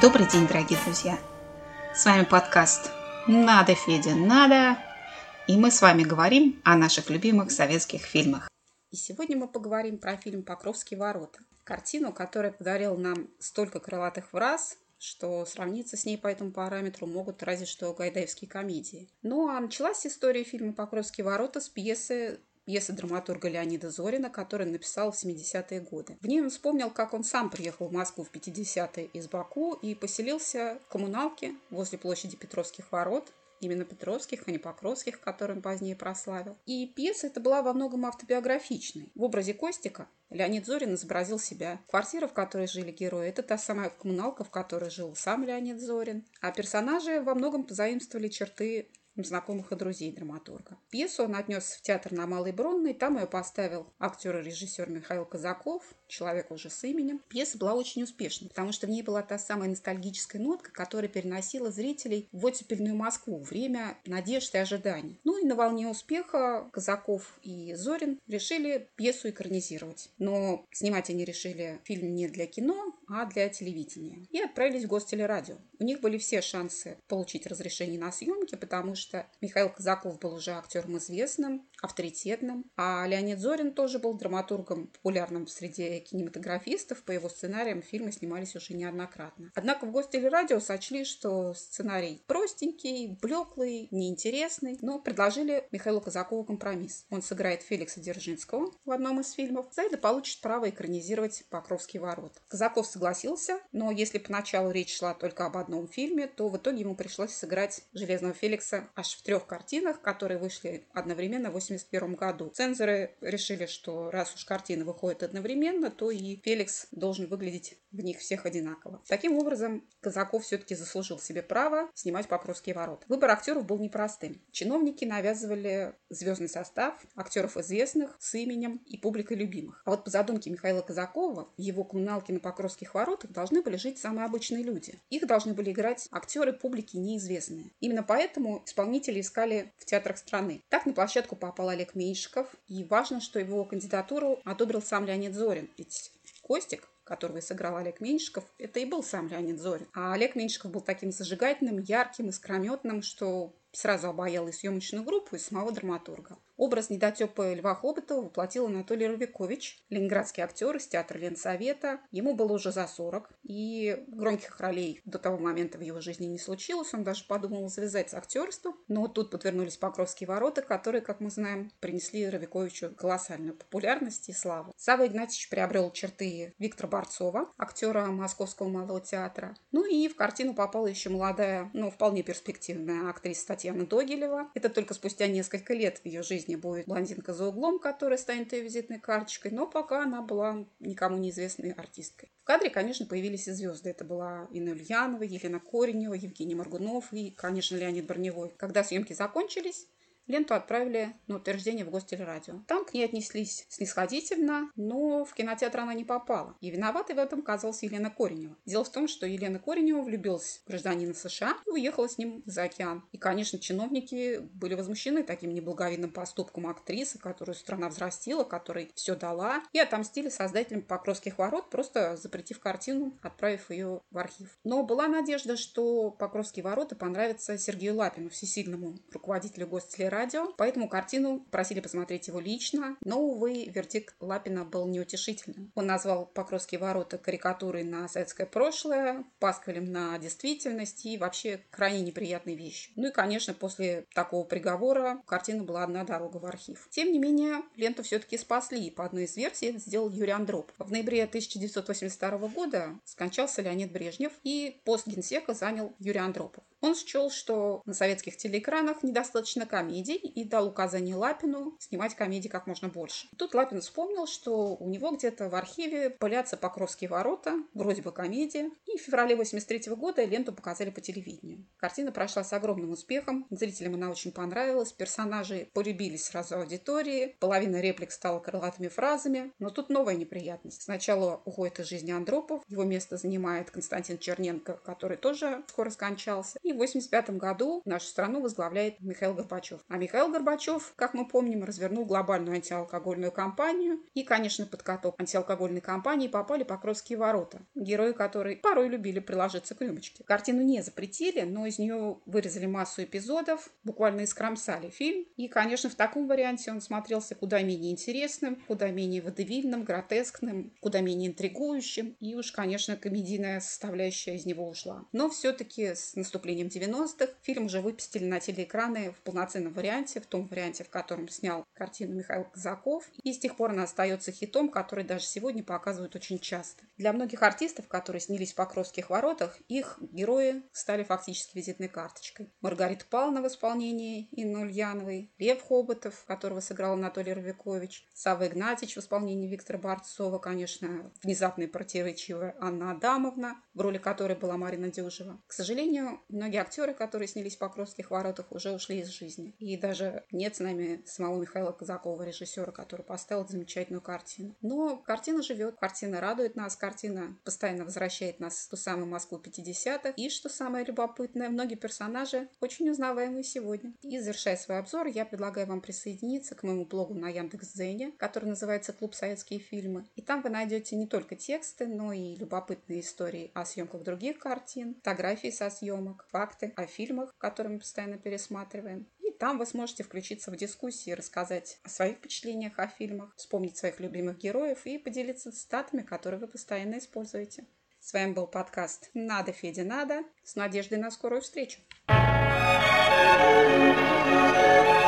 Добрый день, дорогие друзья! С вами подкаст «Надо, Федя, надо!» И мы с вами говорим о наших любимых советских фильмах. И сегодня мы поговорим про фильм «Покровские ворота». Картину, которая подарила нам столько крылатых фраз, что сравниться с ней по этому параметру могут разве что гайдаевские комедии. Ну а началась история фильма «Покровские ворота» с пьесы пьесы драматурга Леонида Зорина, который написал в 70-е годы. В ней он вспомнил, как он сам приехал в Москву в 50-е из Баку и поселился в коммуналке возле площади Петровских ворот, именно Петровских, а не Покровских, которым позднее прославил. И пьеса эта была во многом автобиографичной. В образе Костика Леонид Зорин изобразил себя. Квартира, в которой жили герои, это та самая коммуналка, в которой жил сам Леонид Зорин. А персонажи во многом позаимствовали черты знакомых и друзей драматурга. Пьесу он отнес в театр на Малой Бронной, там ее поставил актер и режиссер Михаил Казаков, человек уже с именем. Пьеса была очень успешной, потому что в ней была та самая ностальгическая нотка, которая переносила зрителей в оттепельную Москву, время надежд и ожиданий. Ну и на волне успеха Казаков и Зорин решили пьесу экранизировать. Но снимать они решили фильм не для кино, а для телевидения. И отправились в гостелерадио. У них были все шансы получить разрешение на съемки, потому что Михаил Казаков был уже актером известным, авторитетным, а Леонид Зорин тоже был драматургом, популярным среди кинематографистов. По его сценариям фильмы снимались уже неоднократно. Однако в гостелерадио сочли, что сценарий простенький, блеклый, неинтересный, но предложили Михаилу Казакову компромисс. Он сыграет Феликса Дзержинского в одном из фильмов, за это получит право экранизировать «Покровские ворота». Казаков согласился, но если поначалу речь шла только об одном фильме, то в итоге ему пришлось сыграть Железного Феликса аж в трех картинах, которые вышли одновременно в 1981 году. Цензоры решили, что раз уж картины выходят одновременно, то и Феликс должен выглядеть в них всех одинаково. Таким образом, Казаков все-таки заслужил себе право снимать «Покровские ворота». Выбор актеров был непростым. Чиновники навязывали звездный состав актеров известных, с именем и публикой любимых. А вот по задумке Михаила Казакова, его коммуналке на Покровских воротах должны были жить самые обычные люди. Их должны были играть актеры публики неизвестные. Именно поэтому исполнители искали в театрах страны. Так на площадку попал Олег Меньшиков, и важно, что его кандидатуру одобрил сам Леонид Зорин, ведь Костик которого сыграл Олег Меньшиков, это и был сам Леонид Зорин. А Олег Меньшиков был таким зажигательным, ярким, искрометным, что сразу обаял и съемочную группу, и самого драматурга. Образ недотепа Льва Хоботова воплотил Анатолий Равикович, ленинградский актер из театра Ленсовета. Ему было уже за 40, и громких ролей до того момента в его жизни не случилось. Он даже подумал завязать с актерством. Но тут подвернулись Покровские ворота, которые, как мы знаем, принесли Равиковичу колоссальную популярность и славу. Савва Игнатьевич приобрел черты Виктора Борцова, актера Московского малого театра. Ну и в картину попала еще молодая, ну, вполне перспективная актриса Татьяна Догилева. Это только спустя несколько лет в ее жизни жизни будет блондинка за углом, которая станет ее визитной карточкой, но пока она была никому неизвестной артисткой. В кадре, конечно, появились и звезды. Это была Инна Ульянова, Елена Коренева, Евгений Моргунов и, конечно, Леонид Броневой. Когда съемки закончились, Ленту отправили на утверждение в Гостелерадио. Там к ней отнеслись снисходительно, но в кинотеатр она не попала. И виноватой в этом оказалась Елена Коренева. Дело в том, что Елена Коренева влюбилась в гражданина США и уехала с ним за океан. И, конечно, чиновники были возмущены таким неблаговидным поступком актрисы, которую страна взрастила, которой все дала, и отомстили создателям Покровских ворот, просто запретив картину, отправив ее в архив. Но была надежда, что Покровские ворота понравятся Сергею Лапину, всесильному руководителю Гостелерадио, радио, поэтому картину просили посмотреть его лично, но, увы, вердикт Лапина был неутешительным. Он назвал Покровские ворота карикатурой на советское прошлое, паскалем на действительность и вообще крайне неприятной вещью. Ну и, конечно, после такого приговора картина была одна дорога в архив. Тем не менее, ленту все-таки спасли, и по одной из версий это сделал Юрий Андроп. В ноябре 1982 года скончался Леонид Брежнев, и пост генсека занял Юрий Андропов. Он счел, что на советских телеэкранах недостаточно комедий и дал указание Лапину снимать комедий как можно больше. Тут Лапин вспомнил, что у него где-то в архиве пылятся Покровские ворота, вроде бы комедия, и в феврале 83 года ленту показали по телевидению. Картина прошла с огромным успехом, зрителям она очень понравилась, персонажи полюбились сразу аудитории, половина реплик стала крылатыми фразами, но тут новая неприятность. Сначала уходит из жизни Андропов, его место занимает Константин Черненко, который тоже скоро скончался, и в 1985 году нашу страну возглавляет Михаил Горбачев. А Михаил Горбачев, как мы помним, развернул глобальную антиалкогольную кампанию. И, конечно, под каток антиалкогольной кампании попали Покровские ворота. Герои, которые порой любили приложиться к рюмочке. Картину не запретили, но из нее вырезали массу эпизодов, буквально искромсали фильм. И, конечно, в таком варианте он смотрелся куда менее интересным, куда менее водевильным, гротескным, куда менее интригующим. И уж, конечно, комедийная составляющая из него ушла. Но все-таки с наступлением 90-х фильм уже выпустили на телеэкраны в полноценном варианте, в том варианте, в котором снял картину Михаил Казаков. И с тех пор она остается хитом, который даже сегодня показывают очень часто. Для многих артистов, которые снялись в Покровских воротах, их герои стали фактически визитной карточкой. Маргарита Павловна в исполнении Инны Ульяновой, Лев Хоботов, которого сыграл Анатолий Равикович, Савва Игнатьевич в исполнении Виктора Борцова, конечно, внезапно противоречивая Анна Адамовна, в роли которой была Марина Дюжева. К сожалению, многие актеры, которые снялись в Покровских воротах, уже ушли из жизни. И даже нет с нами самого Михаила Казакова, режиссера, который поставил замечательную картину. Но картина живет, картина радует нас, картина постоянно возвращает нас в ту самую Москву 50-х. И, что самое любопытное, многие персонажи очень узнаваемые сегодня. И завершая свой обзор, я предлагаю вам присоединиться к моему блогу на Яндекс.Дзене, который называется «Клуб советские фильмы». И там вы найдете не только тексты, но и любопытные истории о съемках других картин, фотографии со съемок, факты о фильмах, которые мы постоянно пересматриваем. Там вы сможете включиться в дискуссии, рассказать о своих впечатлениях о фильмах, вспомнить своих любимых героев и поделиться цитатами, которые вы постоянно используете. С вами был подкаст «Надо, Федя, надо» с надеждой на скорую встречу. Thank you.